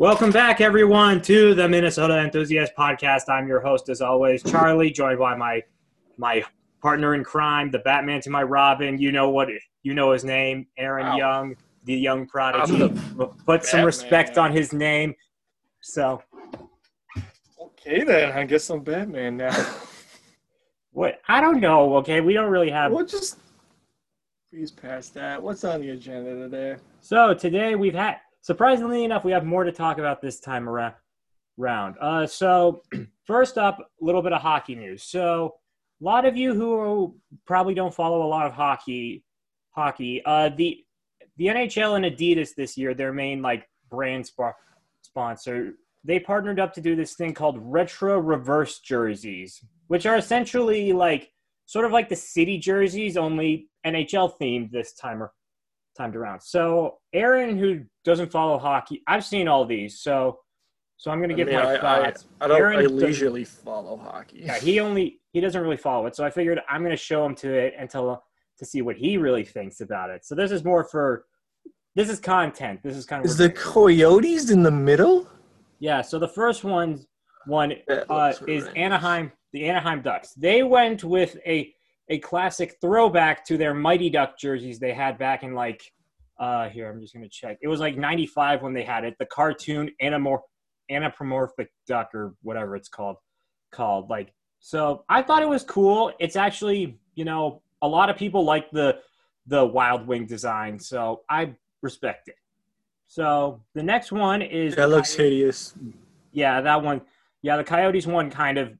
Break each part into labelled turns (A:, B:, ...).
A: Welcome back, everyone, to the Minnesota Enthusiast Podcast. I'm your host, as always, Charlie, joined by my my partner in crime, the Batman to my Robin. You know what? You know his name, Aaron
B: Wow.
A: Young, the young prodigy.
B: The
A: Put some respect on his name. So,
B: Okay, then I guess I'm Batman now.
A: what? I don't know. Okay, we don't really have.
B: we'll just please past that. What's on the agenda today?
A: So today we've had, surprisingly enough, we have more to talk about this time around. Uh, so first up, a little bit of hockey news. So a lot of you who probably don't follow a lot of hockey, hockey, uh, the the NHL and Adidas this year, their main like brand sp- sponsor, they partnered up to do this thing called retro reverse jerseys, which are essentially like sort of like the city jerseys, only NHL themed this time timed around. So Aaron, who doesn't follow hockey, I've seen all these, so so I'm going to give
B: mean,
A: my
B: I, I,
A: thoughts.
B: I don't.
A: Aaron
B: I leisurely follow hockey.
A: Yeah, he only he doesn't really follow it, so I figured I'm going to show him to it until to see what he really thinks about it. So this is more for this is content. This is kind of
B: Is the Coyotes in the middle?
A: yeah. So the first one one uh, is
B: horrendous.
A: Anaheim, the Anaheim Ducks. They went with a a classic throwback to their Mighty Duck jerseys they had back in like uh here I'm just gonna check. It was like '95 when they had it. The cartoon anamor- anthropomorphic duck or whatever it's called called like so I thought it was cool. It's actually you know a lot of people like the the Wild Wing design, so I respect it. So the next one is
B: That looks hideous.
A: yeah, that one. Yeah, the Coyotes one kind of.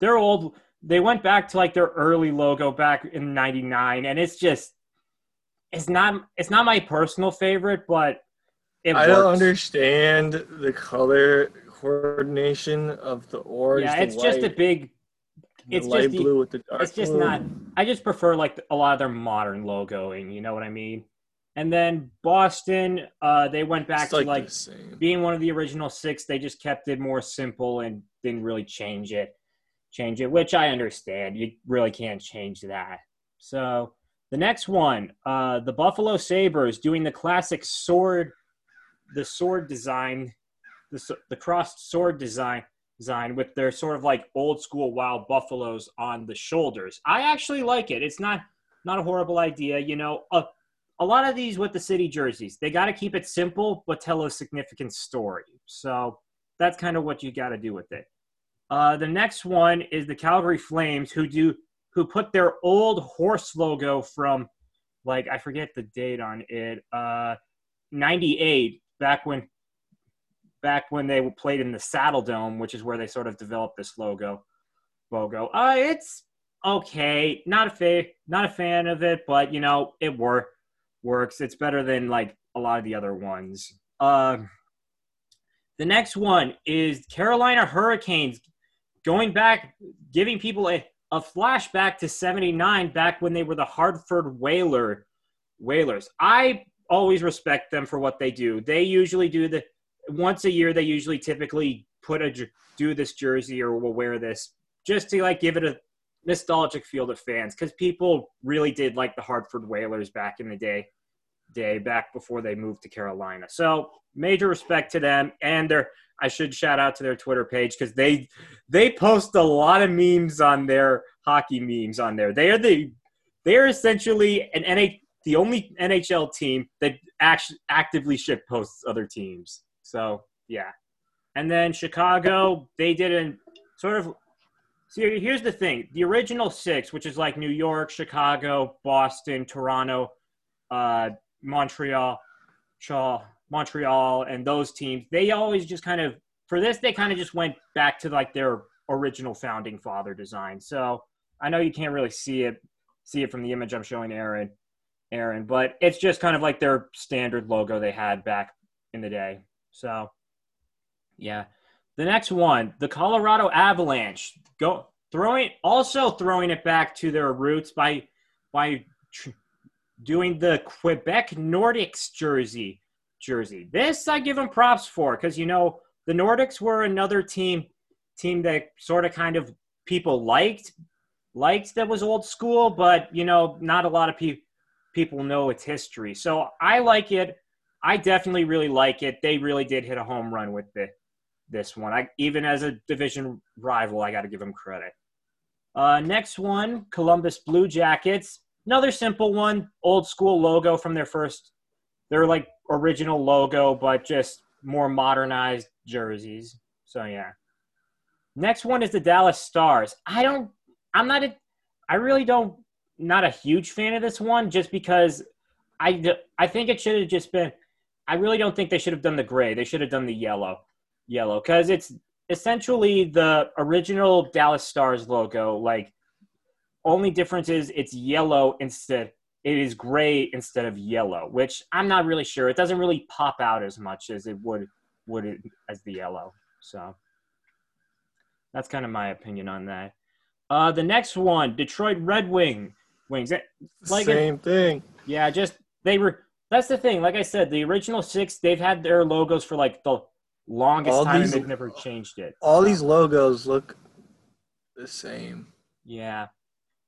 A: They're old. They went back to like their early logo back in '99, and it's just, it's not, it's not my personal favorite, but it
B: I don't understand the color coordination of the orange.
A: Yeah,
B: the
A: it's just a
B: white,
A: big.
B: the
A: it's
B: light
A: just the-
B: blue with the dark.
A: It's just
B: blue.
A: not. I just prefer like a lot of their modern logoing. You know what I mean? And then Boston, uh, they went back
B: It's
A: to like
B: the same.
A: being one of the original six, they just kept it more simple and didn't really change it. Change it, which I understand. You really can't change that. So the next one, uh, the Buffalo Sabres doing the classic sword, the sword design, the the crossed sword design design with their sort of like old school wild buffaloes on the shoulders. I actually like it. It's not not a horrible idea. You know, a, a lot of these with the city jerseys, they got to keep it simple but tell a significant story. So that's kind of what you got to do with it. Uh, the next one is the Calgary Flames, who do who put their old horse logo from like I forget the date on it, uh, ninety eight, back when back when they played in the Saddle Dome, which is where they sort of developed this logo. Logo. Uh, it's okay. Not a fa- not a fan of it, but you know it work works. It's better than like a lot of the other ones. Uh, the next one is Carolina Hurricanes going back, giving people a, a flashback to 79 back when they were the Hartford Whaler Whalers. I always respect them for what they do. They usually do the once a year they usually typically put a do this jersey or will wear this just to like give it a nostalgic feel to fans because people really did like the Hartford Whalers back in the day day back before they moved to Carolina. So major respect to them and their I should shout out to their Twitter page because they they post a lot of memes on their hockey memes on there. They are the they are essentially an NH the only NHL team that actually actively ship posts other teams. So yeah, and then Chicago they did a sort of. See, here's the thing: the original six, which is like New York, Chicago, Boston, Toronto, uh, Montreal, Shaw, Montreal, and those teams, they always just kind of for this they kind of just went back to like their original founding father design. So I know you can't really see it see it from the image I'm showing Aaron, Aaron, but it's just kind of like their standard logo they had back in the day. So yeah. The next one, the Colorado Avalanche, go throwing also throwing it back to their roots by by tr- doing the Quebec Nordiques jersey jersey. This I give them props for because you know the Nordiques were another team team that sort of kind of people liked liked that was old school, but you know not a lot of people people know its history. So I like it. I definitely really like it. They really did hit a home run with the, this one. I even as a division rival, I got to give them credit. Uh, next one, Columbus Blue Jackets. Another simple one, old school logo from their first, their like original logo, but just more modernized jerseys. So yeah. Next one is the Dallas Stars. I don't, I'm not, a, I really don't, not a huge fan of this one just because I, I think it should have just been, I really don't think they should have done the gray. They should have done the yellow, yellow, because it's essentially the original Dallas Stars logo. Like, only difference is it's yellow instead. It is gray instead of yellow, which I'm not really sure. It doesn't really pop out as much as it would would it, as the yellow. So that's kind of my opinion on that. Uh, the next one, Detroit Red Wing Wings.
B: Like Same thing.
A: Yeah, just they were. That's the thing. Like I said, the original six, they've had their logos for like the longest all time, these, and they've never changed it.
B: All so. these logos look the same.
A: Yeah,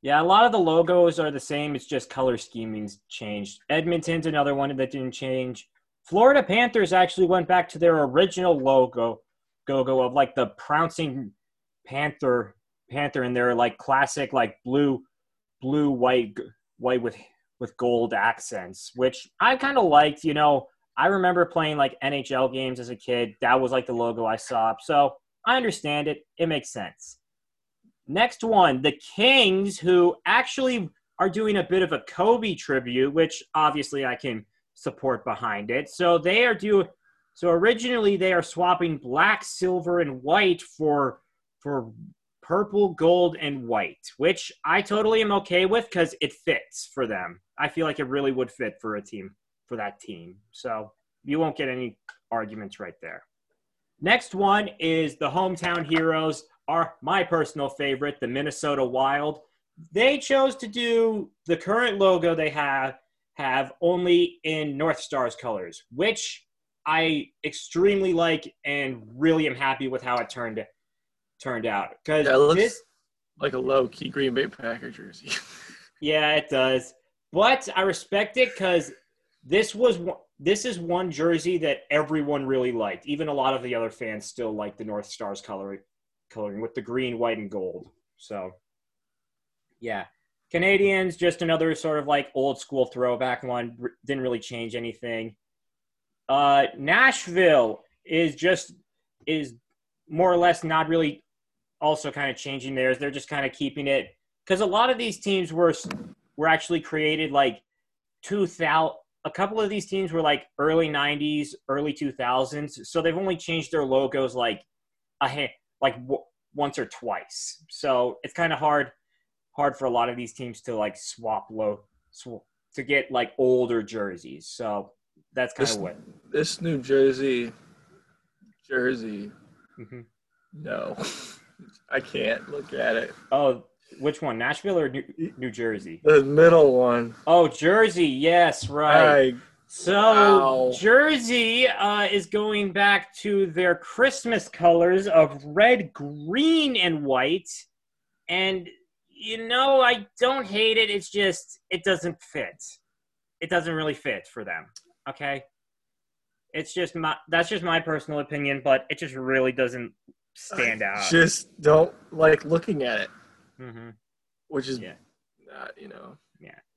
A: yeah. A lot of the logos are the same. It's just color scheming's changed. Edmonton's another one that didn't change. Florida Panthers actually went back to their original logo, go of like the pouncing panther, panther in their like classic like blue, blue white, white with with gold accents, which I kind of liked. You know, I remember playing like NHL games as a kid. That was like the logo I saw. So I understand it. It makes sense. Next one, the Kings, who actually are doing a bit of a Kobe tribute, which obviously I can support behind it. So they are doing. So originally they are swapping black, silver, and white for for purple, gold, and white, which I totally am okay with because it fits for them. I feel like it really would fit for a team for that team. So you won't get any arguments right there. Next one is the hometown heroes are my personal favorite, the Minnesota Wild. They chose to do the current logo they have have only in North Stars colors, which I extremely like and really am happy with how it turned turned out. Because
B: yeah, looks this, like a low key Green Bay Packer jersey.
A: yeah, it does. But I respect it because this was this is one jersey that everyone really liked. Even a lot of the other fans still like the North Stars coloring, coloring with the green, white, and gold. So, yeah, Canadiens, just another sort of like old school throwback one. Didn't really change anything. Uh, Nashville is just is more or less not really also kind of changing theirs. They're just kind of keeping it because a lot of these teams were were actually created like 2000 a couple of these teams were like early 90s early 2000s so they've only changed their logos like a like w- once or twice so it's kind of hard hard for a lot of these teams to like swap low sw- to get like older jerseys so that's kind of what
B: this new jersey jersey mm-hmm. no i can't look at it
A: oh which one, Nashville or New, New Jersey?
B: The middle one.
A: Oh, Jersey. Yes, right. I, so. Jersey uh, is going back to their Christmas colors of red, green, and white. And you know, I don't hate it. It's just it doesn't fit. It doesn't really fit for them. Okay. It's just my that's just my personal opinion, but it just really doesn't stand out.
B: Just don't like looking at it mm-hmm. which is yeah. not, you know.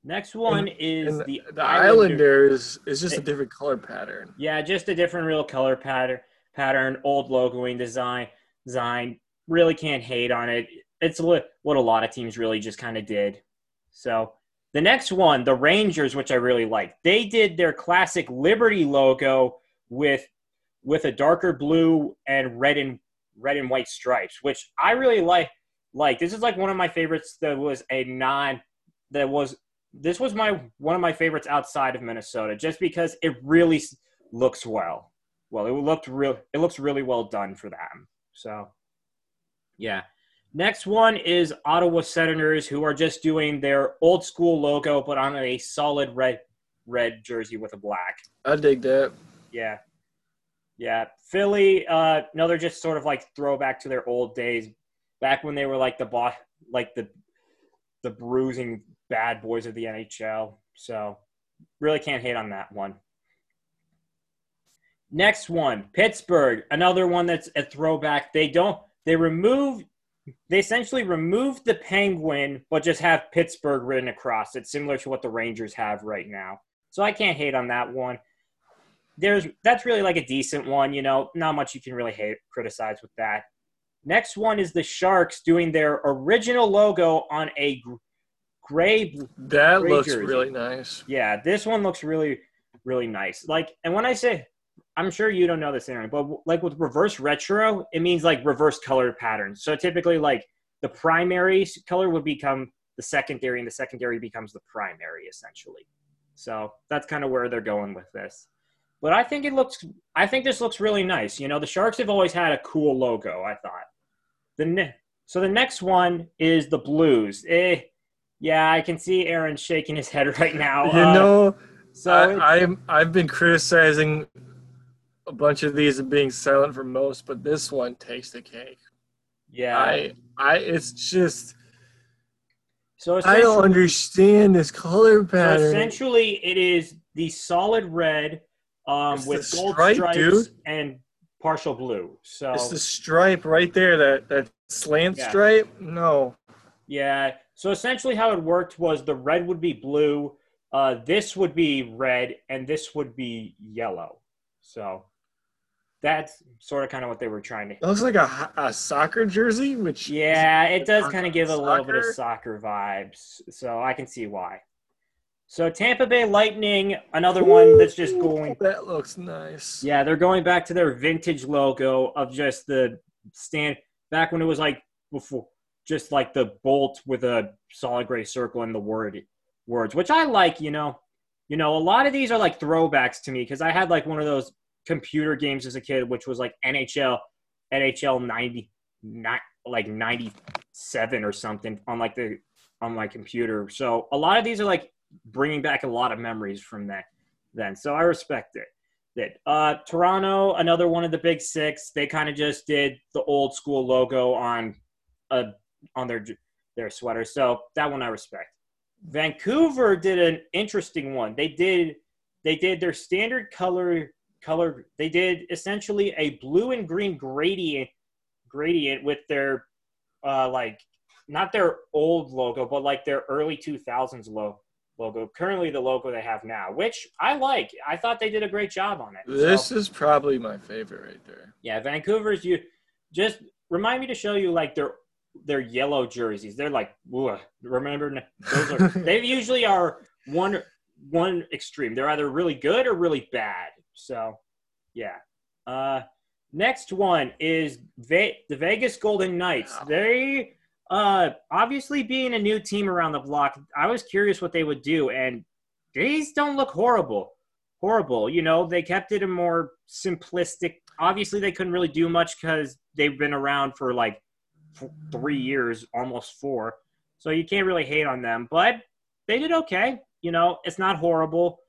A: Next one and, is and
B: the the Islanders is just a different color pattern.
A: Yeah, just a different real color pattern. Pattern, old logoing design. Design really can't hate on it. It's what a lot of teams really just kind of did. So the next one, the Rangers, which I really like, they did their classic Liberty logo with with a darker blue and red and red and white stripes, which I really like like this is like one of my favorites that was a non that was this was my one of my favorites outside of Minnesota just because it really looks well. Well, it looked real it looks really well done for them. So yeah. Next one is Ottawa Senators who are just doing their old school logo but on a solid red red jersey with a black.
B: I dig that.
A: Yeah. Yeah. Philly, uh no, they're just sort of like throwback to their old days, back when they were like the boss, like the the bruising bad boys of the NHL. So really can't hate on that one. Next one, Pittsburgh, another one that's a throwback. They don't they remove they essentially removed the penguin but just have Pittsburgh written across it, similar to what the Rangers have right now. So I can't hate on that one. There's that's really like a decent one, you know, not much you can really hate criticize with that. Next one is the Sharks doing their original logo on a gray.
B: That gray looks jersey. really nice.
A: Yeah, this one looks really, really nice. Like, and when I say I'm sure you don't know this, Aaron, but like with reverse retro, it means like reverse color patterns. So typically, like the primary color would become the secondary, and the secondary becomes the primary, essentially. So that's kind of where they're going with this. But I think it looks, I think this looks really nice. You know, the Sharks have always had a cool logo. I thought. The ne- so the next one is the Blues. Eh, yeah, I can see Aaron shaking his head right now.
B: You uh, know, so I, I'm I've been criticizing a bunch of these and being silent for most, but this one takes the cake.
A: Yeah,
B: I, I, it's just. So I don't understand this color pattern. So
A: essentially, it is the solid red um, with gold stripe, stripes dude. and partial blue. So
B: it's the stripe right there. That that slant yeah. stripe. No.
A: Yeah. So essentially, how it worked was the red would be blue, uh, this would be red, and this would be yellow. So that's sort of kind of what they were trying to.
B: It looks like a, a soccer jersey, which
A: yeah, it does kind of give a little bit of soccer vibes. So I can see why. So Tampa Bay Lightning, another one that's just going.
B: That looks nice.
A: Yeah, they're going back to their vintage logo of just the stand back when it was like before, just like the bolt with a solid gray circle and the word words, which I like. You know, you know, a lot of these are like throwbacks to me because I had like one of those computer games as a kid, which was like NHL, NHL 90, not, like 97 or something on like the on my computer. So a lot of these are like bringing back a lot of memories from that then. So I respect it. That uh, Toronto, another one of the big six, they kind of just did the old school logo on a on their their sweater. So that one I respect. Vancouver did an interesting one. They did they did their standard color color. They did essentially a blue and green gradient gradient with their uh, like not their old logo, but like their early 2000s logo logo. Currently, the logo they have now, which I like. I thought they did a great job on it.
B: This so, is probably my favorite right there.
A: Yeah, Vancouver's. You just remind me to show you like their their yellow jerseys. They're like, remember those are. they usually are one one extreme. They're either really good or really bad. So, yeah. Uh, next one is Ve- the Vegas Golden Knights. Wow. They uh, obviously being a new team around the block, I was curious what they would do, and these don't look horrible. Horrible, you know. They kept it a more simplistic. Obviously, they couldn't really do much because they've been around for like three years, almost four. So you can't really hate on them, but they did okay. You know, it's not horrible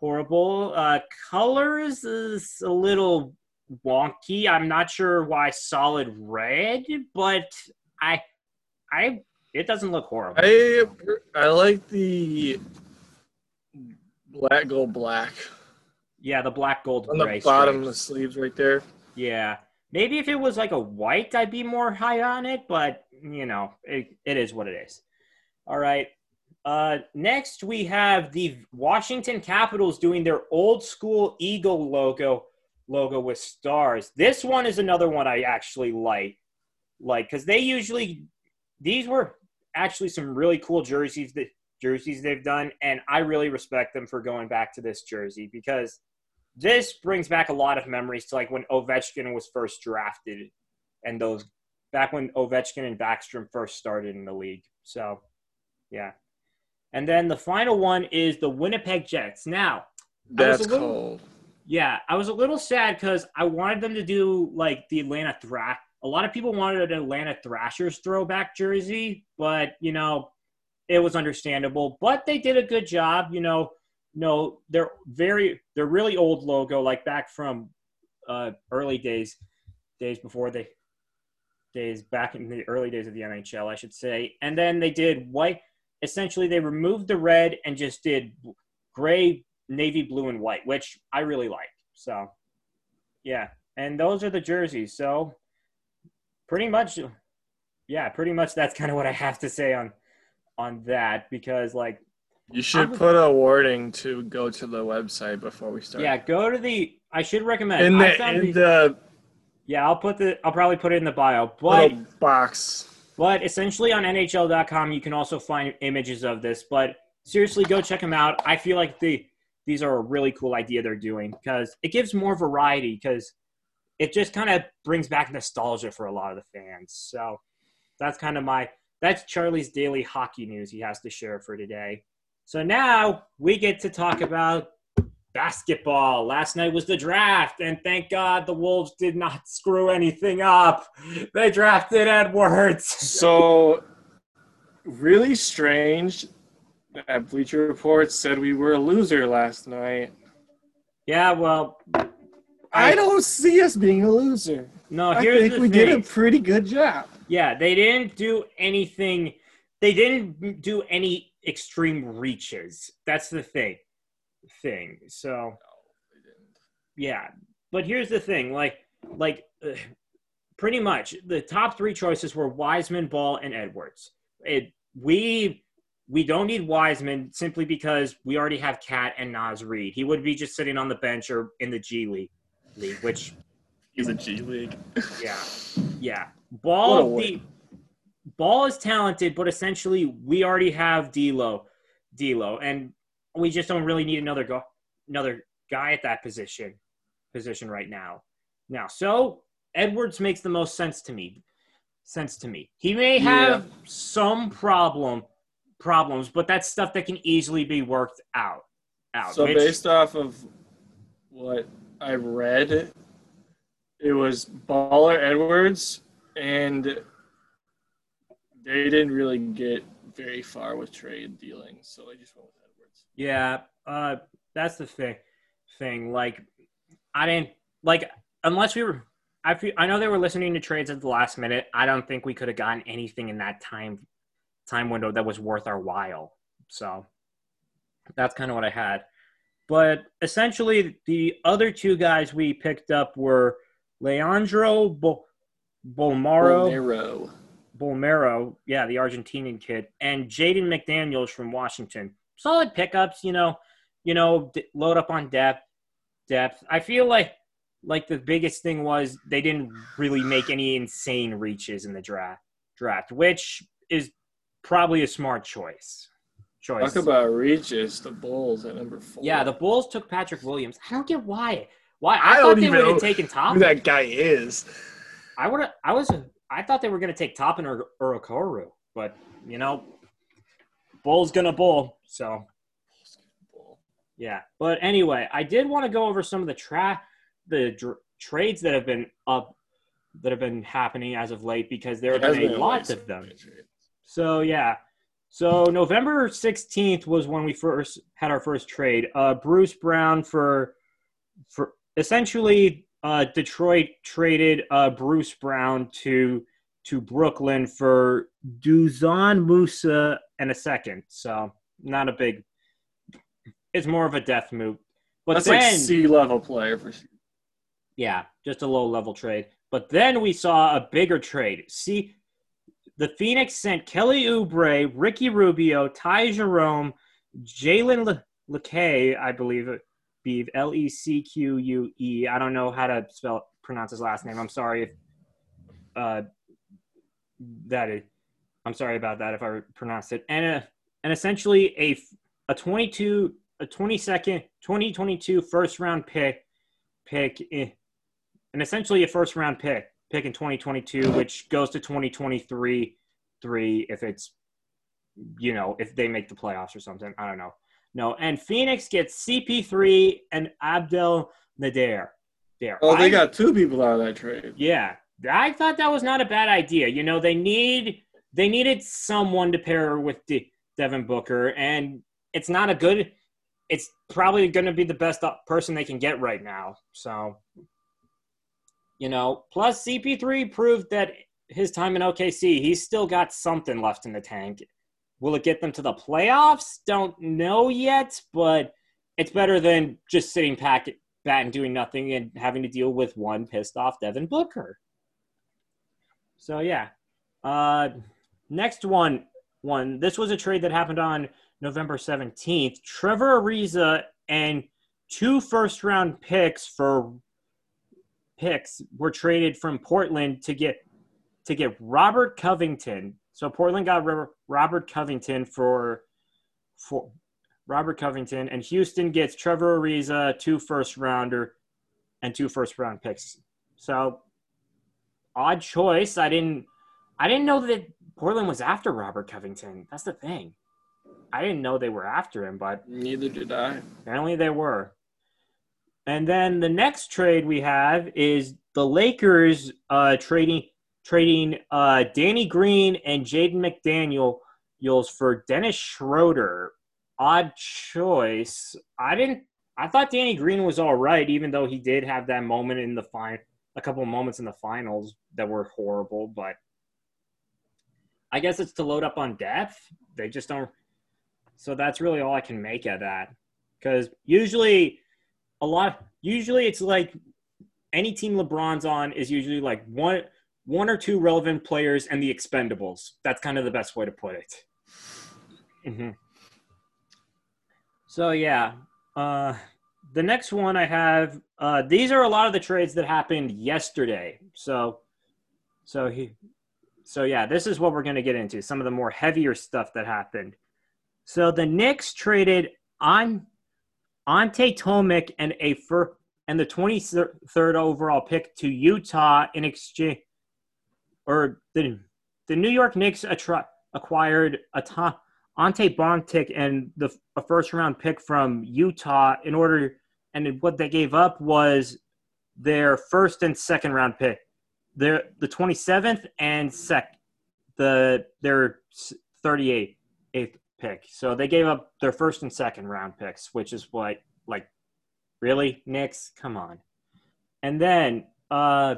A: horrible. Uh, colors is a little wonky. I'm not sure why solid red, but I, I, it doesn't look horrible.
B: I, I like the black gold black.
A: Yeah, the black gold
B: on the bottom of the sleeves right there.
A: Yeah, maybe if it was like a white, I'd be more high on it. But you know, it, it is what it is. All right, uh, next, we have the Washington Capitals doing their old school eagle logo logo with stars. This one is another one I actually like, like because they usually these were actually some really cool jerseys that jerseys they've done, and I really respect them for going back to this jersey because this brings back a lot of memories to like when Ovechkin was first drafted, and those back when Ovechkin and Backstrom first started in the league. So, yeah. And then the final one is the Winnipeg Jets. Now,
B: that's little, cold.
A: Yeah, I was a little sad because I wanted them to do like the Atlanta Thrash. A lot of people wanted an Atlanta Thrashers throwback jersey, but you know, it was understandable. But they did a good job. You know, no, they're very, they're really old logo, like back from uh, early days, days before they, days back in the early days of the NHL, I should say. And then they did white essentially they removed the red and just did gray, navy blue, and white, which I really like. So, Yeah, and those are the jerseys. So pretty much, yeah, pretty much that's kind of what I have to say on on that because like
B: you should put a warning to go to the website before we start.
A: Yeah, go to the. I should recommend
B: in the in the.
A: Yeah, I'll put the. I'll probably put it in the bio, but
B: box.
A: But essentially on NHL.com, you can also find images of this. But seriously, go check them out. I feel like the these are a really cool idea they're doing because it gives more variety because it just kind of brings back nostalgia for a lot of the fans. So that's kind of my that's Charlie's daily hockey news he has to share for today. So now we get to talk about basketball. Last night was the draft, and thank God the Wolves did not screw anything up. They drafted Edwards.
B: So, really strange that Bleacher Report said we were a loser last night.
A: Yeah, well,
B: I, I don't see us being a loser.
A: No, here's I think
B: we
A: thing.
B: did a pretty good job.
A: Yeah, they didn't do anything. They didn't do any extreme reaches. That's the thing. Thing. So, yeah. But here's the thing. Like, like, uh, pretty much the top three choices were Wiseman, Ball, and Edwards. It we we don't need Wiseman simply because we already have KAT and Naz Reid. He would be just sitting on the bench or in the G League, league which
B: he's a G League.
A: yeah, yeah. Ball the Ball is talented, but essentially we already have D'Lo, D'Lo, and we just don't really need another go, another guy at that position, position right now. Now, so Edwards makes the most sense to me. Sense to me. He may have yeah. some problem problems, but that's stuff that can easily be worked out. Out.
B: So which, based off of what I read, it was Baller Edwards and they didn't really get very far with trade dealings, so I just went with Edwards.
A: Yeah, uh, that's the thing. Thing like, I didn't like unless we were. I feel I know they were listening to trades at the last minute. I don't think we could have gotten anything in that time time window that was worth our while. So that's kind of what I had. But essentially, the other two guys we picked up were Leandro Bo- Bolmaro.
B: Bolmaro.
A: Bolmero, yeah, the Argentinian kid, and Jaden McDaniels from Washington. Solid pickups, you know, you know, d- load up on depth, depth. I feel like like the biggest thing was they didn't really make any insane reaches in the draft draft, which is probably a smart choice.
B: Choice. Talk about reaches, the Bulls at number four.
A: Yeah, the Bulls took Patrick Williams. I don't get why. Why I, I thought they would have taken top.
B: Who that guy is?
A: I would. I was. I thought they were going to take Toppin or, or Okoro, but you know, Bull's going to bull. So, yeah. But anyway, I did want to go over some of the tra- the dr- trades that have been up that have been happening as of late because there have been, been lots of them. So yeah. So November 16th was when we first had our first trade. Uh, Bruce Brown for for essentially uh, Detroit traded uh, Bruce Brown to to Brooklyn for Dzanan Musa and a second. So not a big. It's more of a death move.
B: But That's then, like C level player for sure.
A: Yeah, just a low level trade. But then we saw a bigger trade. See, the Phoenix sent Kelly Oubre, Ricky Rubio, Ty Jerome, Jalen Le- Lecque, I believe it, L E C Q U E. I don't know how to spell pronounce his last name. I'm sorry if uh, that is. I'm sorry about that if I pronounced it. And a, and essentially a a 22 a 22nd 2022 first round pick pick in, and essentially a first round pick pick in 2022 which goes to 2023 3 if it's you know if they make the playoffs or something i don't know no, and Phoenix gets CP3 and Abdel Nader.
B: There. Oh, they I, got two people out of that trade.
A: Yeah, I thought that was not a bad idea. You know, they need they needed someone to pair with De- Devin Booker, and it's not a good. It's probably going to be the best person they can get right now. So, you know, plus CP3 proved that his time in OKC, he's still got something left in the tank. Will it get them to the playoffs? Don't know yet, but it's better than just sitting back and doing nothing and having to deal with one pissed off Devin Booker. So yeah. Uh, next one, one. This was a trade that happened on November seventeenth. Trevor Ariza and two first round picks for picks were traded from Portland to get to get Robert Covington. So Portland got Robert Covington for for Robert Covington, and Houston gets Trevor Ariza, two first rounder, and two first round picks. So odd choice. I didn't I didn't know that Portland was after Robert Covington. That's the thing. I didn't know they were after him, but
B: neither did I.
A: Apparently they were. And then the next trade we have is the Lakers uh, trading trading uh, Danny Green and Jaden McDaniels for Dennis Schroeder. Odd choice. I didn't. I thought Danny Green was all right, even though he did have that moment in the fine, a couple moments in the finals that were horrible. But I guess it's to load up on depth. They just don't. So that's really all I can make of that. Because usually a lot usually it's like any team LeBron's on is usually like one one or two relevant players and the expendables. That's kind of the best way to put it. Mm-hmm. So yeah, uh, the next one I have. Uh, these are a lot of the trades that happened yesterday. So, so he, so yeah, this is what we're going to get into. Some of the more heavier stuff that happened. So the Knicks traded on Ante Tomic and a fir- and the 23rd overall pick to Utah in exchange, or the the New York Knicks attra- acquired a Ante Tomic and the a first round pick from Utah in order, and what they gave up was their first and second round pick, their the 27th and sec, the their 38th pick. So they gave up their first and second round picks, which is what like really Knicks, come on. And then uh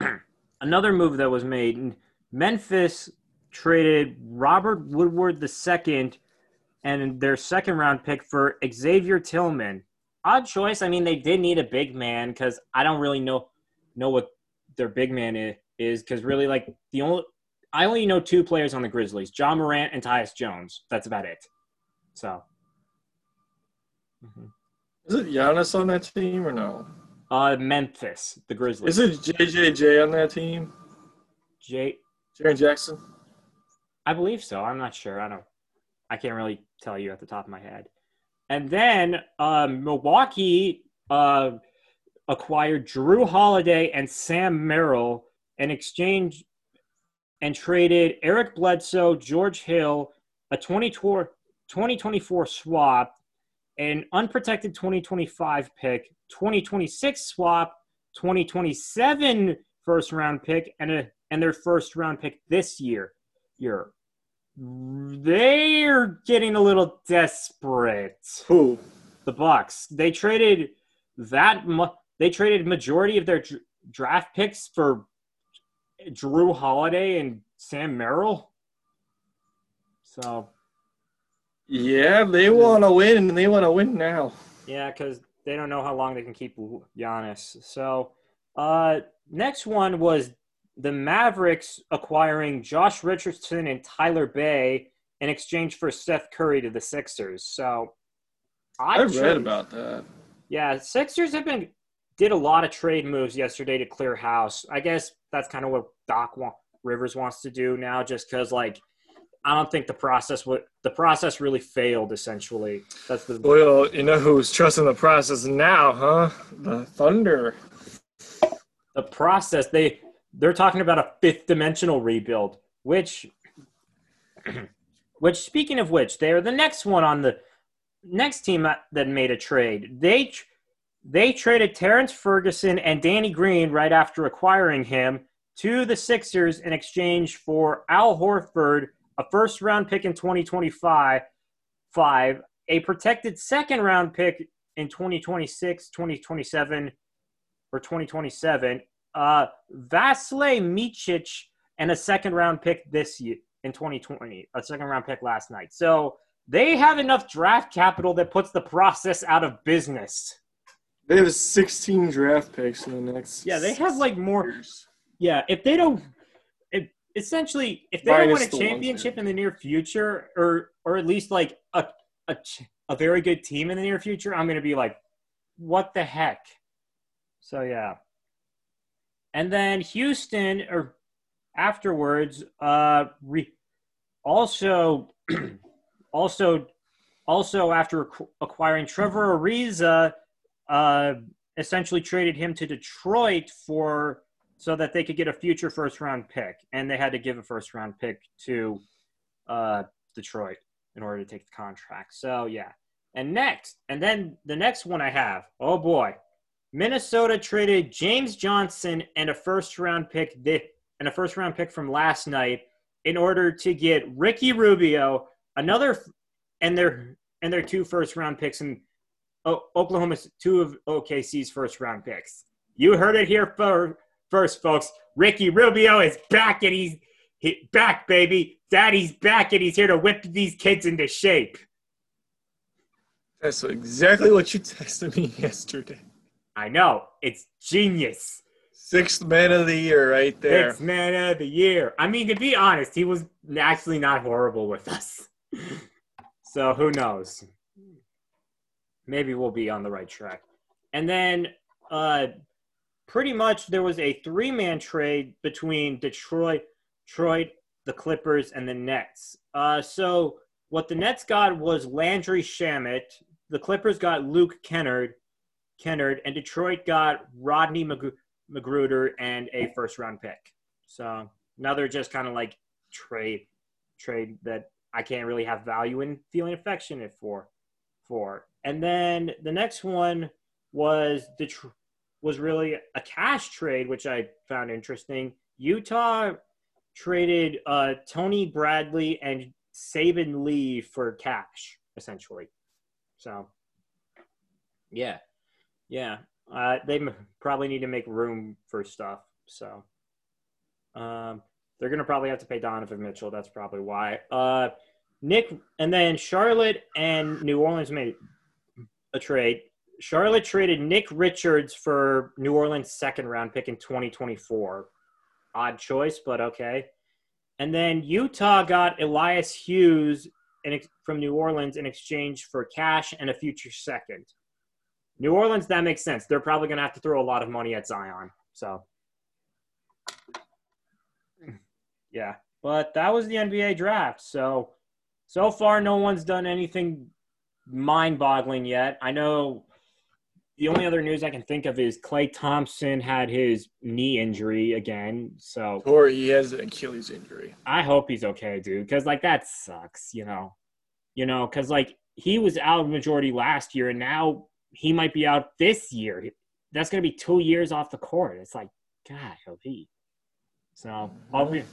A: another move that was made, Memphis traded Robert Woodard II and their second round pick for Xavier Tillman. Odd choice. I mean, they did need a big man because I don't really know know what their big man is because really like the only I only know two players on the Grizzlies: Ja Morant and Tyus Jones. That's about it. So,
B: mm-hmm. is it Giannis on that team or no?
A: Uh, Memphis, the Grizzlies.
B: Is it JJJ on that team?
A: J.
B: Jaren Jackson.
A: I believe so. I'm not sure. I don't. I can't really tell you at the top of my head. And then uh, Milwaukee uh, acquired Jrue Holiday and Sam Merrill in exchange and traded Eric Bledsoe, George Hill, a 2024 swap, an unprotected 2025 pick, 2026 swap, 2027 first round pick, and a and their first round pick this year. Year. They're getting a little desperate.
B: Who?
A: The Bucks. They traded that. Mu- they traded majority of their draft picks for Jrue Holiday and Sam Merrill. So,
B: yeah, they want to win, and they want to win now.
A: Yeah, because they don't know how long they can keep Giannis. So, uh, next one was the Mavericks acquiring Josh Richardson and Tyler Bey in exchange for Seth Curry to the Sixers. So,
B: I, I read about that.
A: Yeah, Sixers have been did a lot of trade moves yesterday to clear house. I guess that's kind of what Doc want, Rivers wants to do now, just because like I don't think the process would the process really failed. Essentially, that's the
B: well, you know who's trusting the process now, huh? The Thunder.
A: The process they they're talking about a fifth dimensional rebuild, which which speaking of which, they're the next one on the next team that, that made a trade. They they traded Terrence Ferguson and Danny Green right after acquiring him to the Sixers in exchange for Al Horford, a first round pick in 2025, five, a protected second round pick in 2026, 2027, or 2027, uh, Vasilije Micić, and a second round pick this year in 2020, a second round pick last night. So they have enough draft capital that puts the process out of business.
B: They have 16 draft picks in the next.
A: Yeah, they have like more.
B: years.
A: Yeah, if they don't, if, essentially, if they
B: Minus
A: don't win a
B: ones
A: championship in the near future, or or at least like a a, a very good team in the near future, I'm gonna be like, what the heck? So yeah, and then Houston or afterwards, uh, re- also also also after acqu- acquiring Trevor Ariza, uh, essentially traded him to Detroit for so that they could get a future first round pick, and they had to give a first round pick to uh, Detroit in order to take the contract. So yeah, and next, and then the next one I have, oh boy, Minnesota traded James Johnson and a first round pick thi- and a first round pick from last night in order to get Ricky Rubio, another, and their and their two first round picks and Oklahoma's two of OKC's first round picks. You heard it here fir- first, folks. Ricky Rubio is back and he's he, back, baby. Daddy's back and he's here to whip these kids into shape.
B: That's exactly what you texted me yesterday.
A: I know it's genius.
B: Sixth man of the year, right there.
A: Sixth man of the year. I mean, to be honest, he was actually not horrible with us. so who knows? Maybe we'll be on the right track. And then, uh, pretty much there was a three-man trade between Detroit, Detroit, the Clippers, and the Nets. Uh, so what the Nets got was Landry Shamet. The Clippers got Luke Kennard, Kennard, and Detroit got Rodney Mag- McGruder and a first round pick. So another just kind of like trade trade that I can't really have value in feeling affectionate for for. And then the next one was the tr- was really a cash trade, which I found interesting. Utah traded uh, Tony Bradley and Saben Lee for cash, essentially. So, yeah, yeah, uh, they m- probably need to make room for stuff. So, um, they're gonna probably have to pay Donovan Mitchell. That's probably why. Uh, Nick, and then Charlotte and New Orleans made a trade. Charlotte traded Nick Richards for New Orleans' second round pick in 2024. Odd choice, but okay. And then Utah got Elijah Hughes in, from New Orleans in exchange for cash and a future second. New Orleans, that makes sense. They're probably going to have to throw a lot of money at Zion. So, yeah. But that was the NBA draft. So, so far, no one's done anything mind boggling yet. I know the only other news I can think of is Klay Thompson had his knee injury again. So,
B: Or he has an Achilles injury.
A: I hope he's okay, dude. Because like that sucks, you know, you know, because like he was out majority last year, and now he might be out this year. That's gonna be two years off the court. It's like, God, mm-hmm. hope he. So hoping,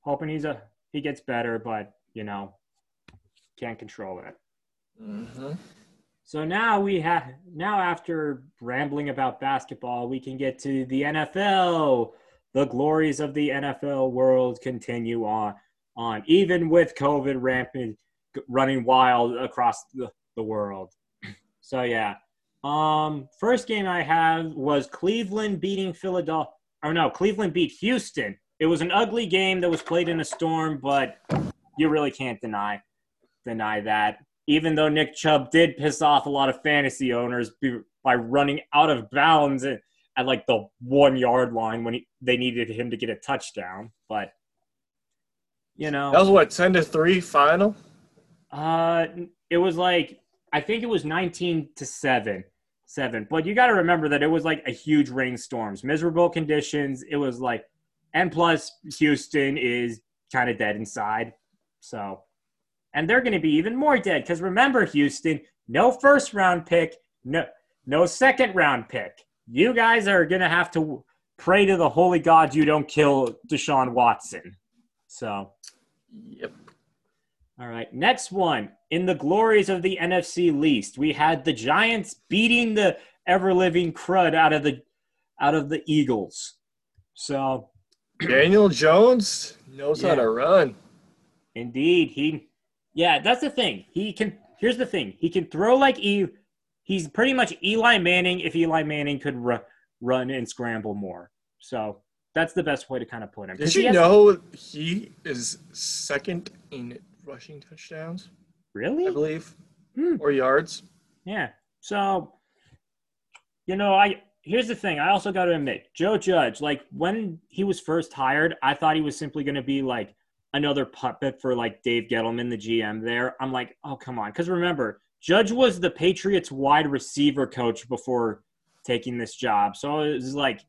A: hoping he's a he gets better, but you know, can't control it.
B: Mm-hmm.
A: So now we have now after rambling about basketball, we can get to the NFL. The glories of the NFL world continue on on even with COVID rampant running wild across the, the world. So yeah. Um first game I have was Cleveland beating Philadelphia or no, Cleveland beat Houston. It was an ugly game that was played in a storm, but you really can't deny deny that even though Nick Chubb did piss off a lot of fantasy owners by running out of bounds at, like the one yard line when he, they needed him to get a touchdown. But, you know,
B: That was what, 10 to 3 final?
A: uh, it was like, I think it was 19 to 7. Seven, but you got to remember that it was like a huge rainstorms, miserable conditions. It was like, and plus Houston is kind of dead inside, so and they're going to be even more dead because remember houston no first round pick no no second round pick you guys are going to have to pray to the holy god you don't kill deshaun watson so
B: Yep.
A: all right next one in the glories of the nfc least we had the giants beating the ever living crud out of the out of the eagles so
B: Daniel Jones knows
A: Yeah.
B: how to run.
A: Indeed, he. Yeah, that's the thing. He can. Here's the thing. He can throw like he's pretty much Eli Manning if Eli Manning could ru- run and scramble more. So that's the best way to kind of put him.
B: Did you
A: he has-
B: know he is second in rushing touchdowns?
A: Really?
B: I believe,
A: Hmm.
B: or yards.
A: Yeah. So, you know, I here's the thing. I also got to admit, Joe Judge, like when he was first hired, I thought he was simply going to be like another puppet for like Dave Gettleman, the GM. There, I'm like, oh come on, because remember, Judge was the Patriots wide receiver coach before taking this job, so it was like,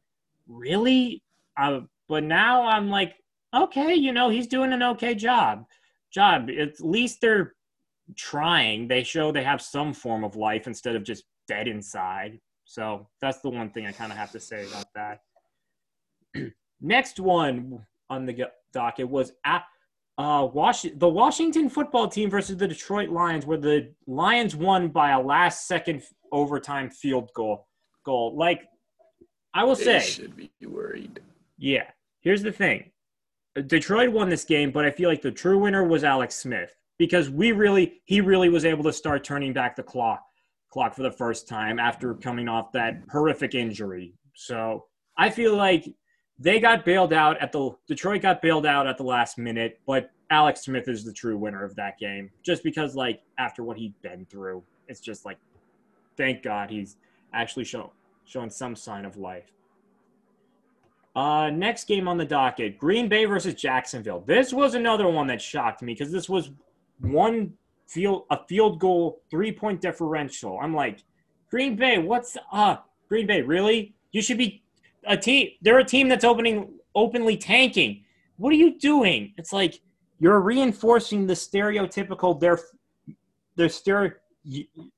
A: really? Uh, but now I'm like, okay, you know, he's doing an okay job. Job. At least they're trying, they show they have some form of life instead of just dead inside. So that's the one thing I kind of have to say about that. Next one on the go- It was at uh, Wash- the Washington football team versus the Detroit Lions, where the Lions won by a last second overtime field goal. Goal. Like, I will
B: They
A: say,
B: should be worried.
A: yeah. Here's the thing. Detroit won this game, but I feel like the true winner was Alex Smith because we really he really was able to start turning back the clock clock for the first time after coming off that horrific injury. So, I feel like they got bailed out at the Detroit got bailed out at the last minute, but Alex Smith is the true winner of that game just because like after what he'd been through, it's just like thank God he's actually show, showing some sign of life. Uh, next game on the docket: Green Bay versus Jacksonville. This was another one that shocked me because this was one field a field goal three point differential. I'm like, Green Bay, what's up? Green Bay, really? You should be a team. They're a team that's opening openly tanking. What are you doing? It's like you're reinforcing the stereotypical. They're they're stereo.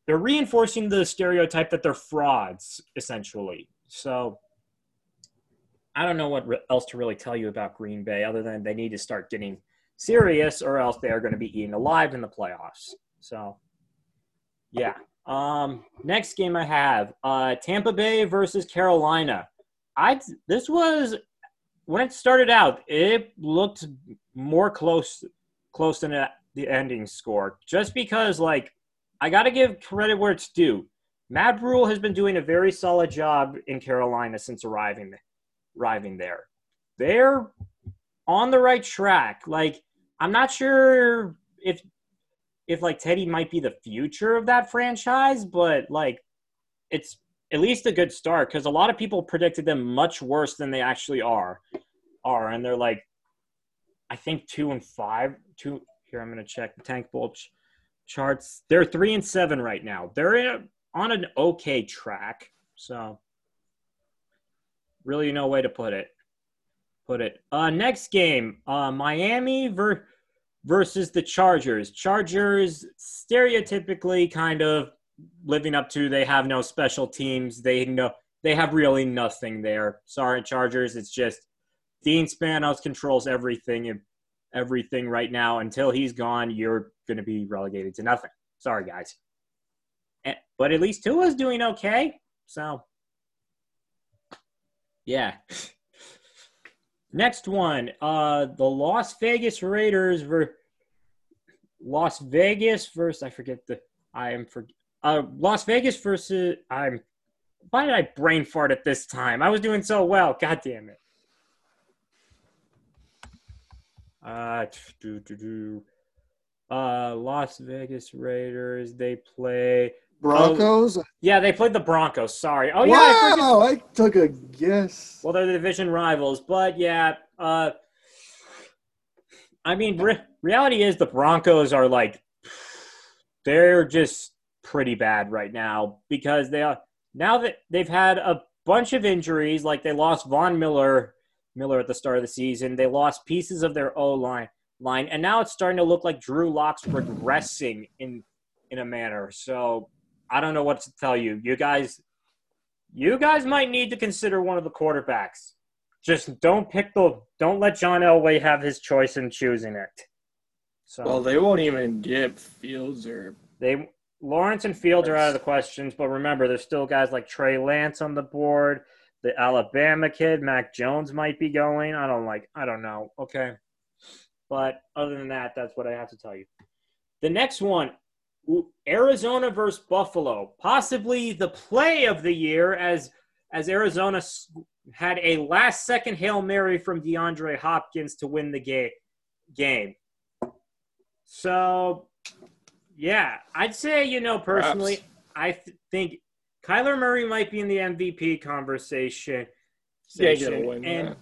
A: They're reinforcing the stereotype that they're frauds, essentially. So I don't know what else to really tell you about Green Bay other than they need to start getting serious or else they are going to be eaten alive in the playoffs. So, yeah. Um, next game I have uh, Tampa Bay versus Carolina. I this was when it started out, it looked more close close than the ending score, just because like I got to give credit where it's due. Matt Rhule has been doing a very solid job in Carolina since arriving arriving there. They're on the right track. Like I'm not sure if if like Teddy might be the future of that franchise, but like it's at least a good start because a lot of people predicted them much worse than they actually are. Are and they're like, I think two and five. Two here. I'm gonna check the tank bulge charts. They're three and seven right now. They're in, on an okay track. So really no way to put it. Put it. Uh, next game, uh, Miami ver- versus the Chargers. Chargers stereotypically kind of living up to they have no special teams. They know they have really nothing there. Sorry, Chargers. It's just Dean Spanos controls everything everything right now. Until he's gone, you're going to be relegated to nothing. Sorry, guys. But at least Tua's doing okay. So, yeah. Next one, uh, the Las Vegas Raiders ver Las Vegas versus I forget the I am for uh Las Vegas versus I'm why did I brain fart at this time? I was doing so well. God damn it. Uh, do, do, do. uh Las Vegas Raiders. They play.
C: Broncos.
A: Yeah, they played the Broncos. Sorry. Oh yeah. I
C: wow, I took a guess.
A: well, they're the division rivals, but yeah. Uh, I mean, re- reality is the Broncos are like they're just pretty bad right now because they are now that they've had a bunch of injuries. Like they lost Von Miller, Miller at the start of the season. They lost pieces of their O line line, and now it's starting to look like Drew Lock's regressing in in a manner. So I don't know what to tell you. You guys, you guys might need to consider one of the quarterbacks. Just don't pick the. Don't let John Elway have his choice in choosing it. So
B: Well, they won't even get Fields or
A: they Lawrence and Fields are out of the questions, but remember, there's still guys like Trey Lance on the board. The Alabama kid, Mac Jones, might be going. I don't like. I don't know. Okay, but other than that, that's what I have to tell you. The next one, Arizona versus Buffalo, possibly the play of the year, as as Arizona had a last second hail mary from DeAndre Hopkins to win the ga- game. So, yeah, I'd say you know personally,
B: Perhaps.
A: I th- think Kyler Murray might be in the MVP conversation.
B: Yeah, ain't gonna win
A: and
B: that.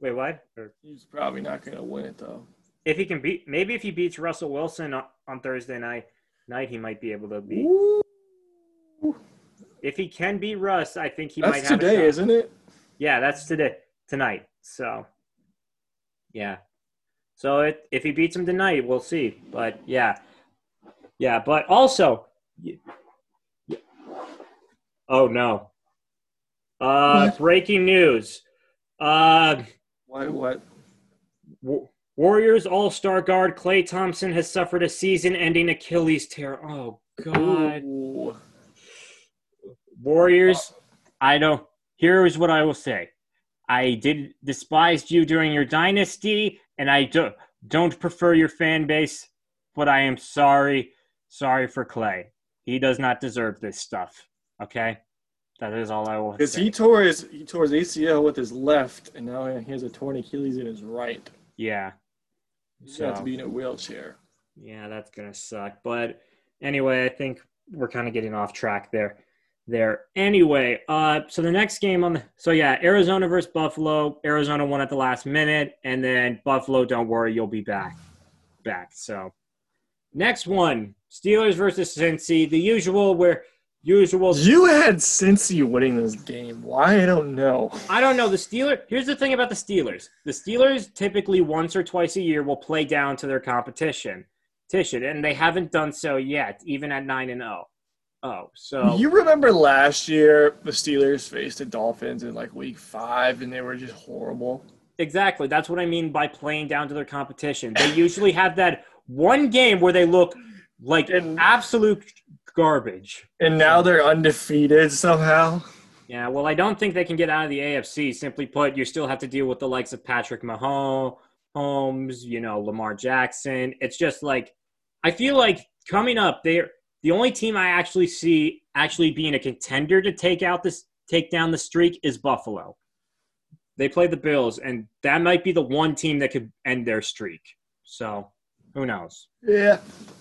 A: wait, what? Or-
B: He's probably not gonna win it though.
A: if he can beat, maybe if he beats Russell Wilson on, on Thursday night, night he might be able to beat. If he can beat Russ, I think he might
B: that's
A: have a
B: today, isn't it?
A: Yeah, that's today tonight. So, yeah. So it, if he beats him tonight, we'll see. But yeah, yeah. But also, y- y- oh no. Uh,
C: What?
A: breaking news. Uh,
B: What? What?
A: Wa- Warriors All Star guard Klay Thompson has suffered a season-ending Achilles tear. Oh God.
B: Ooh.
A: Warriors, I don't. Here is what I will say. I did despised you during your dynasty, and I do, don't prefer your fan base, but I am sorry, sorry for Klay. He does not deserve this stuff. Okay, that is all I will
B: Because he tore his he tore his ACL with his left, and now he has a torn Achilles in his right.
A: yeah,
B: He's
A: So-
B: to be in a wheelchair.
A: yeah, that's gonna suck. But anyway, I think we're kind of getting off track there. There. Anyway, uh, so the next game on the so yeah, Arizona versus Buffalo. Arizona won at the last minute, and then Buffalo. Don't worry, you'll be back. Back. So next one, Steelers versus Cincy. The usual where usual.
B: You had Cincy winning this game. Why? I don't know.
A: I don't know the Steelers. Here's the thing about the Steelers. The Steelers typically once or twice a year will play down to their competition, competition, and they haven't done so yet, even at nine and zero. Oh, so
B: You remember last year the Steelers faced the Dolphins in like week five, and they were just horrible.
A: exactly that's what I mean by playing down to their competition. They usually have that one game where they look like
B: And-
A: absolute garbage.
B: And now they're undefeated somehow.
A: Yeah, well, I don't think they can get out of the AFC. Simply put, you still have to deal with the likes of Patrick Mahomes, you know, Lamar Jackson. It's just like I feel like coming up, they're the only team I actually see actually being a contender to take out this take down the streak is Buffalo. They play the Bills, and that might be the one team that could end their streak. So who knows?
C: Yeah,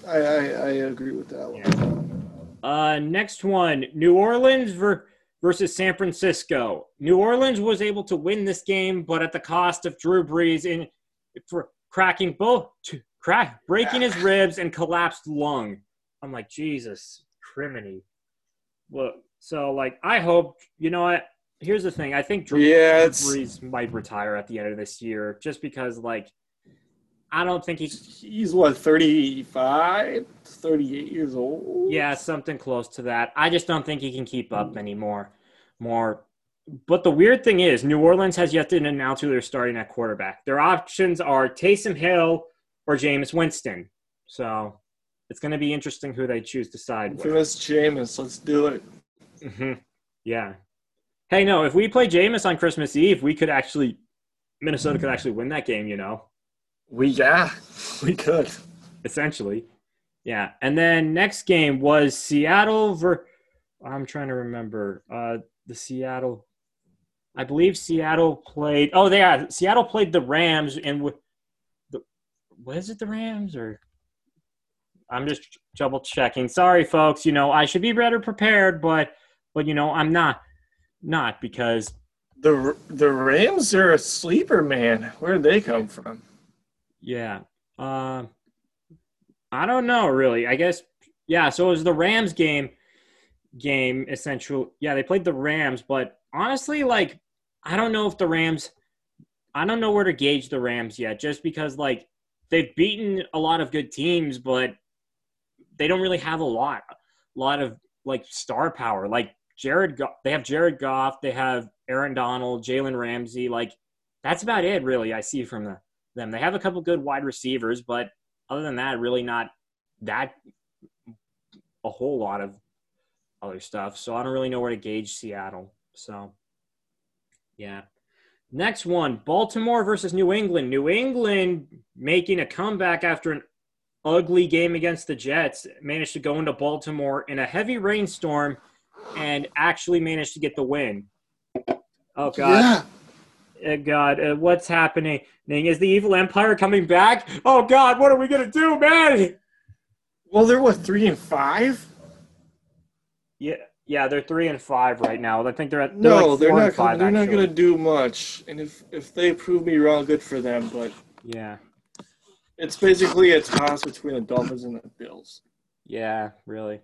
C: I, I, I agree with that one.
A: Uh, next one, New Orleans ver- versus San Francisco. New Orleans was able to win this game, but at the cost of Drew Brees in for cracking both, crack breaking his ribs and collapsed lung. I'm like Jesus, criminy. Well, so like I hope you know what. Here's the thing. I think Drew,
B: Yeah,
A: Brees might retire at the end of this year, just because like I don't think he's
B: he's what 35, 38 years old.
A: Yeah, something close to that. I just don't think he can keep up hmm. anymore. More, but the weird thing is, New Orleans has yet to announce who they're starting at quarterback. Their options are Taysom Hill or Jameis Winston. So it's going to be interesting who they choose to side with.
B: Famous Jameis, let's do it.
A: Mm-hmm. Yeah. Hey, no, if we play Jameis on Christmas Eve, we could actually Minnesota could actually win that game. You know.
B: We yeah, we could.
A: essentially. Yeah. And then next game was Seattle ver I'm trying to remember. Uh the Seattle I believe Seattle played Oh, they yeah, Seattle played the Rams and with the was it the Rams or I'm just double checking. Sorry folks, you know, I should be better prepared, but but you know, I'm not not because
B: The the Rams are a sleeper man. Where did they come from?
A: Yeah. Um, I don't know really. I guess yeah. So it was the Rams game. Game essential. Yeah, they played the Rams, but honestly, like I don't know if the Rams. I don't know where to gauge the Rams yet, just because like they've beaten a lot of good teams, but they don't really have a lot, a lot of like star power. Like Jared, Go- they have Jared Goff, they have Aaron Donald, Jalen Ramsey. Like that's about it, really. I see from the them. They have a couple good wide receivers, but other than that, really not that a whole lot of other stuff. So I don't really know where to gauge Seattle. So yeah. Next one, Baltimore versus New England. New England making a comeback after an ugly game against the Jets, managed to go into Baltimore in a heavy rainstorm and actually managed to get the win. Oh God.
C: Yeah.
A: Uh, God, uh, what's happening? Is the evil empire coming back? Oh God, what are we gonna do, man?
B: Well, they're what three and five?
A: Yeah, yeah, they're three and five right now. I think they're at they're
B: No,
A: like
B: they're not.
A: and five.
B: they're not going to do much. And if if they prove me wrong, good for them. But
A: Yeah,
B: it's basically a toss between the Dolphins and the Bills.
A: yeah, really.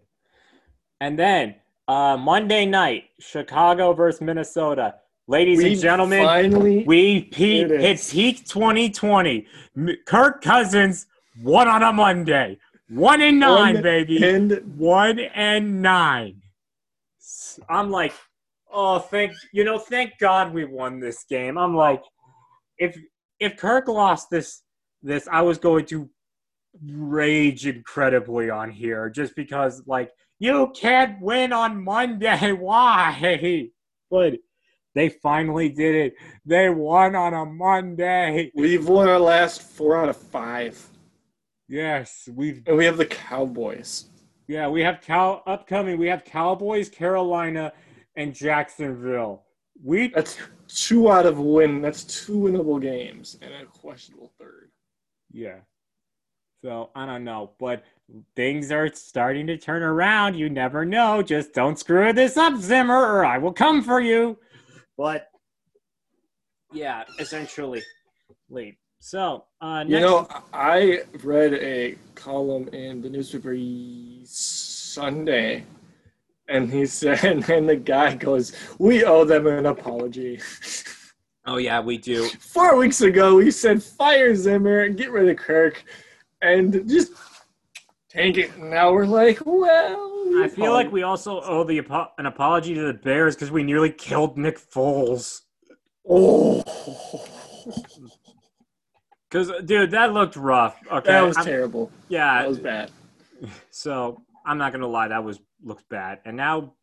A: And then uh, Monday night, Chicago versus Minnesota. Ladies
B: We
A: and gentlemen,
B: finally
A: we peak,
B: It
A: hit
B: is.
A: peak 2020. Kirk Cousins won on a Monday. One and nine,
B: One
A: baby.
B: and
A: one and nine. I'm like, oh, thank you know, thank God we won this game. I'm like, if if Kirk lost this this, I was going to rage incredibly on here just because like you can't win on Monday. Why? But they finally did it. They won on a Monday.
B: we've won our last four out of five,
A: Yes, we've
B: and we have the Cowboys.
A: Yeah, we have Cal upcoming. We have Cowboys, Carolina, and Jacksonville. We
B: That's two out of win. That's two winnable games and a questionable third.
A: Yeah. So I don't know, but things are starting to turn around. You never know. Just don't screw this up, Zimmer, or I will come for you. But yeah, essentially, leave. So uh, next,
B: You know, I read a column in the newspaper Sunday, and he said, and the guy goes, "We owe them an apology."
A: oh yeah, we do.
B: Four weeks ago, we said fire Zimmer, get rid of Kirk, and just tank it. And now we're like, well,
A: I feel
B: apolo-
A: like we also owe the apo- an apology to the Bears because we nearly killed Nick Foles.
B: oh,
A: Because, dude, that looked rough. Okay,
B: that was
A: I'm-
B: terrible.
A: yeah.
B: That was bad.
A: So I'm not gonna lie, that was looked bad, and now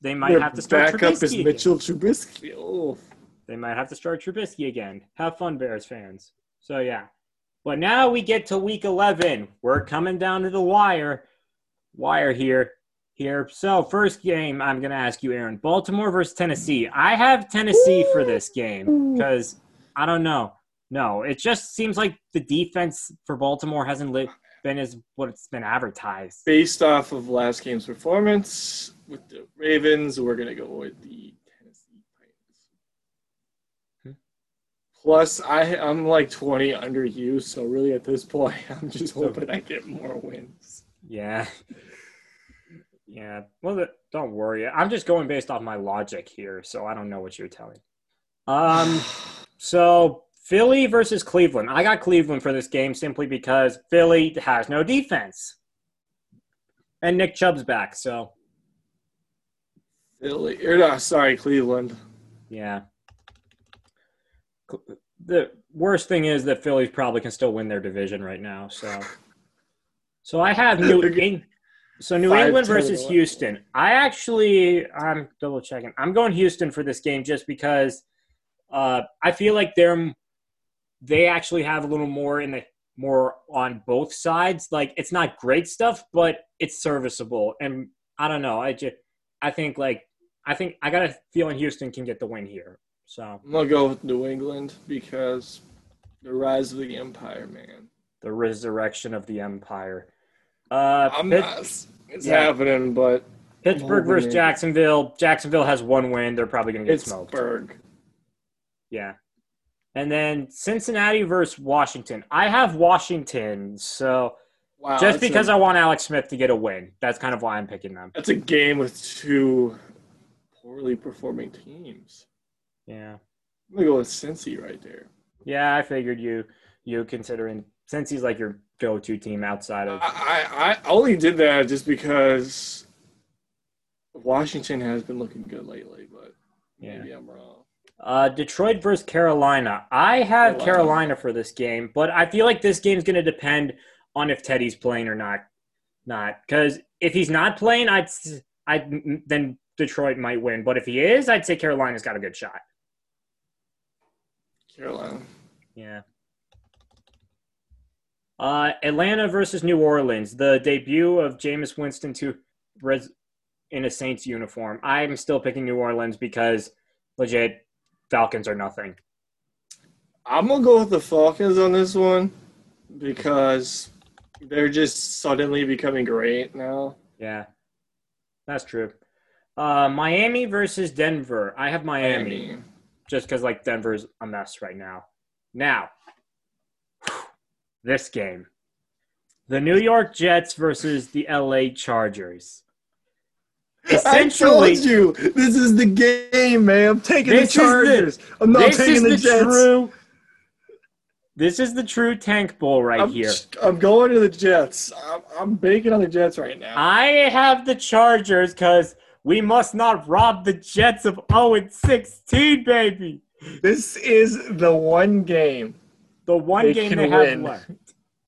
A: they might
B: Their
A: have to start
B: backup is
A: Trubisky. again.
B: Mitchell Trubisky. Oh,
A: They might have to start Trubisky again. Have fun, Bears fans. So yeah, but now we get to Week 11. We're coming down to the wire, wire here, here. So first game, I'm gonna ask you, Aaron. Baltimore versus Tennessee. I have Tennessee for this game because I don't know. No, it just seems like the defense for Baltimore hasn't li- been as what it's been advertised.
B: based off of last game's performance with the Ravens, we're gonna go with the Tennessee Titans.
A: Hmm.
B: Plus, I I'm like 20 under you, so really at this point, I'm just hoping I get more wins.
A: Yeah. Yeah. Well, don't worry. I'm just going based off my logic here, so I don't know what you're telling. Um. So Philly versus Cleveland. I got Cleveland for this game simply because Philly has no defense, and Nick Chubb's back. So
B: Philly, or no, sorry, Cleveland.
A: yeah. The worst thing is that Phillies probably can still win their division right now. So, so I have New England. So New
B: Five,
A: England versus. Houston. I actually, I'm double checking. I'm going Houston for this game just because uh, I feel like they're they actually have a little more in the more on both sides. Like it's not great stuff, but it's serviceable. And I don't know. I just I think like I think I got a feeling Houston can get the win here. So
B: I'm gonna go with New England because the rise of the Empire, man.
A: the resurrection of the empire. Uh,
B: I'm
A: Pitt-
B: not. It's
A: Yeah.
B: happening, but
A: Pittsburgh versus Jacksonville. Jacksonville has one win. They're probably going to get smoked.
B: Pittsburgh.
A: Yeah. And then Cincinnati versus Washington. I have Washington, so
B: Wow,
A: just because
B: a,
A: I want Alex Smith to get a win, that's kind of why I'm picking them.
B: that's a game with two poorly performing teams.
A: Yeah.
B: I'm gonna go with Cincy right there.
A: Yeah, I figured you you considering Cincy's like your go-to team outside of
B: I, I I only did that just because Washington has been looking good lately, but
A: Yeah.
B: maybe I'm wrong.
A: Uh, Detroit versus Carolina. I have
B: Carolina.
A: Carolina for this game, but I feel like this game's going to depend on if Teddy's playing or not. Not because if he's not playing, I'd I then Detroit might win. But if he is, I'd say Carolina's got a good shot.
B: Carolina.
A: Yeah. Uh, Atlanta versus New Orleans, the debut of Jameis Winston to res- in a Saints uniform. I'm still picking New Orleans because legit Falcons are nothing.
B: I'm gonna go with the Falcons on this one because they're just suddenly becoming great now.
A: Yeah, that's true. Uh, Miami versus Denver. I have Miami, just because like Denver's a mess right now. Now, this game, the New York Jets versus the LA Chargers.
B: I told you this is the game, man. I'm taking the
A: is the-
B: Chargers. I'm not
A: this
B: taking
A: is
B: the,
A: the
B: Jets.
A: true. This is the true tank bowl right
B: I'm,
A: here.
B: I'm going to the Jets. I'm, I'm banking on the Jets right now.
A: I have the Chargers because we must not rob the Jets of 0 and 16, baby.
B: This is the one game.
A: The one
B: They
A: game they have
B: win.
A: left.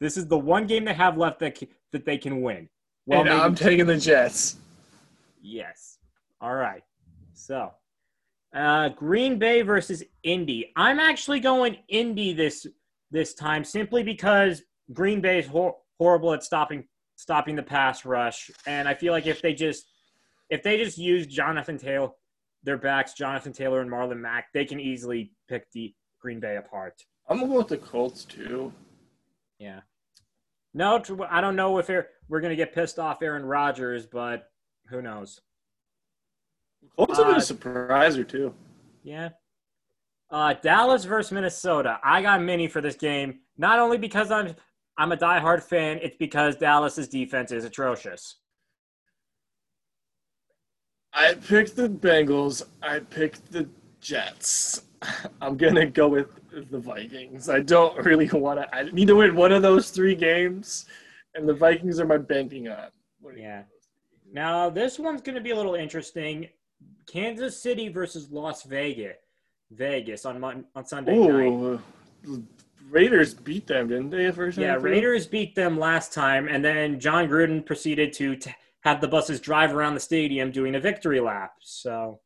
A: This is the one game they have left that that they can win. Well,
B: and I'm taking the Jets.
A: yes. All right. So, uh, Green Bay versus Indy. I'm actually going Indy this this time simply because Green Bay is hor- horrible at stopping stopping the pass rush, and I feel like if they just if they just use Jonathan Taylor, their backs, Jonathan Taylor and Marlon Mack, they can easily pick the Green Bay apart.
B: I'm gonna with the Colts too.
A: Yeah. No, I don't know if we're going to get pissed off Aaron Rodgers, but who knows?
B: Colts have been
A: Uh,
B: a surpriser too.
A: Yeah. Uh, Dallas versus Minnesota. I got mini for this game, not only because I'm I'm a diehard fan, it's because Dallas's defense is atrocious.
B: I picked the Bengals. I picked the Jets. I'm gonna go with the Vikings. I don't really want to. I need to win one of those three games, and the Vikings are my banking on.
A: Yeah. Now this one's going to be a little interesting. Kansas City versus Las Vegas. Vegas on Mon- on Sunday night.
B: Raiders beat them, didn't they? the First
A: Yeah. Raiders beat them last time, and then Jon Gruden proceeded to t- have the buses drive around the stadium doing a victory lap. So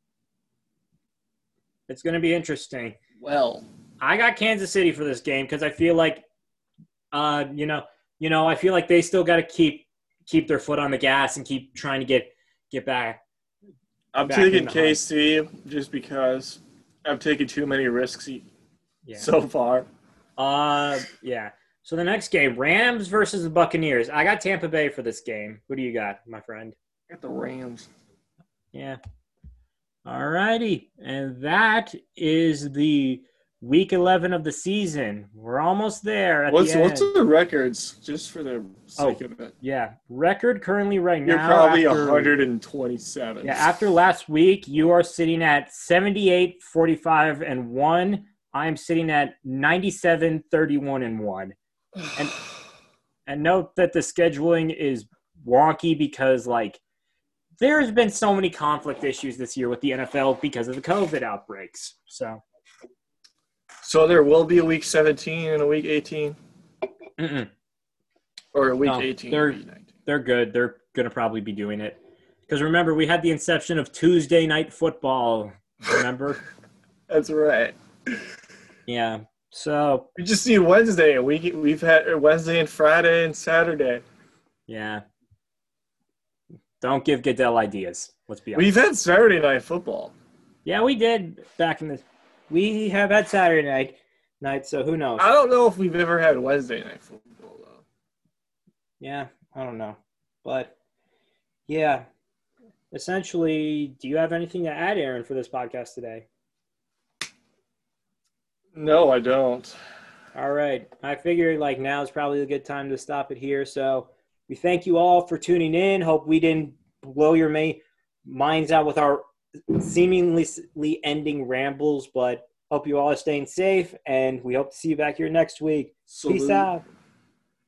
A: it's going to be interesting.
B: Well,
A: I got Kansas City for this game because I feel like, uh, you know, you know, I feel like they still got to keep keep their foot on the gas and keep trying to get get back.
B: I'm
A: Back
B: taking
A: the hunt.
B: KC just because I've taken too many risks
A: Yeah.
B: so far.
A: Uh, yeah. So the next game, Rams versus the Buccaneers. I got Tampa Bay for this game. Who do you got, my friend?
B: I got the Rams.
A: Yeah. All righty. And that is the week 11 of the season. We're almost there. At
B: What's
A: the
B: what's the records just for the oh, sake
A: Oh,
B: of it?
A: Yeah. Record currently right now You're
B: probably
A: after,
B: 127.
A: Yeah. After last week, you are sitting at 78, 45, and 1. I'm sitting at 97, 31, and 1. And- And note that the scheduling is wonky because, like, there's been so many conflict issues this year with the NFL because of the COVID outbreaks. So,
B: so there will be a week 17 and a week 18,
A: mm-mm.
B: or a week
A: No,
B: 18.
A: they're-
B: and a week 19.
A: they're good. They're going to probably be doing it. Because remember, we had the inception of Tuesday night football. Remember?
B: That's right.
A: yeah. So,
B: We just need Wednesday, and we we've had Wednesday and Friday and Saturday.
A: yeah. Don't give Goodell ideas. Let's be honest.
B: We've had Saturday night football.
A: yeah, we did back in the. We have had Saturday night, night. So who knows?
B: I don't know if we've ever had Wednesday night football though.
A: Yeah, I don't know. But yeah, essentially, do you have anything to add, Aaron, for this podcast today?
B: No, I don't.
A: All right. I figured like now is probably a good time to stop it here. So we thank you all for tuning in. Hope we didn't blow your may- minds out with our seemingly ending rambles, but hope you all are staying safe and we hope to see you back here next week. Peace out.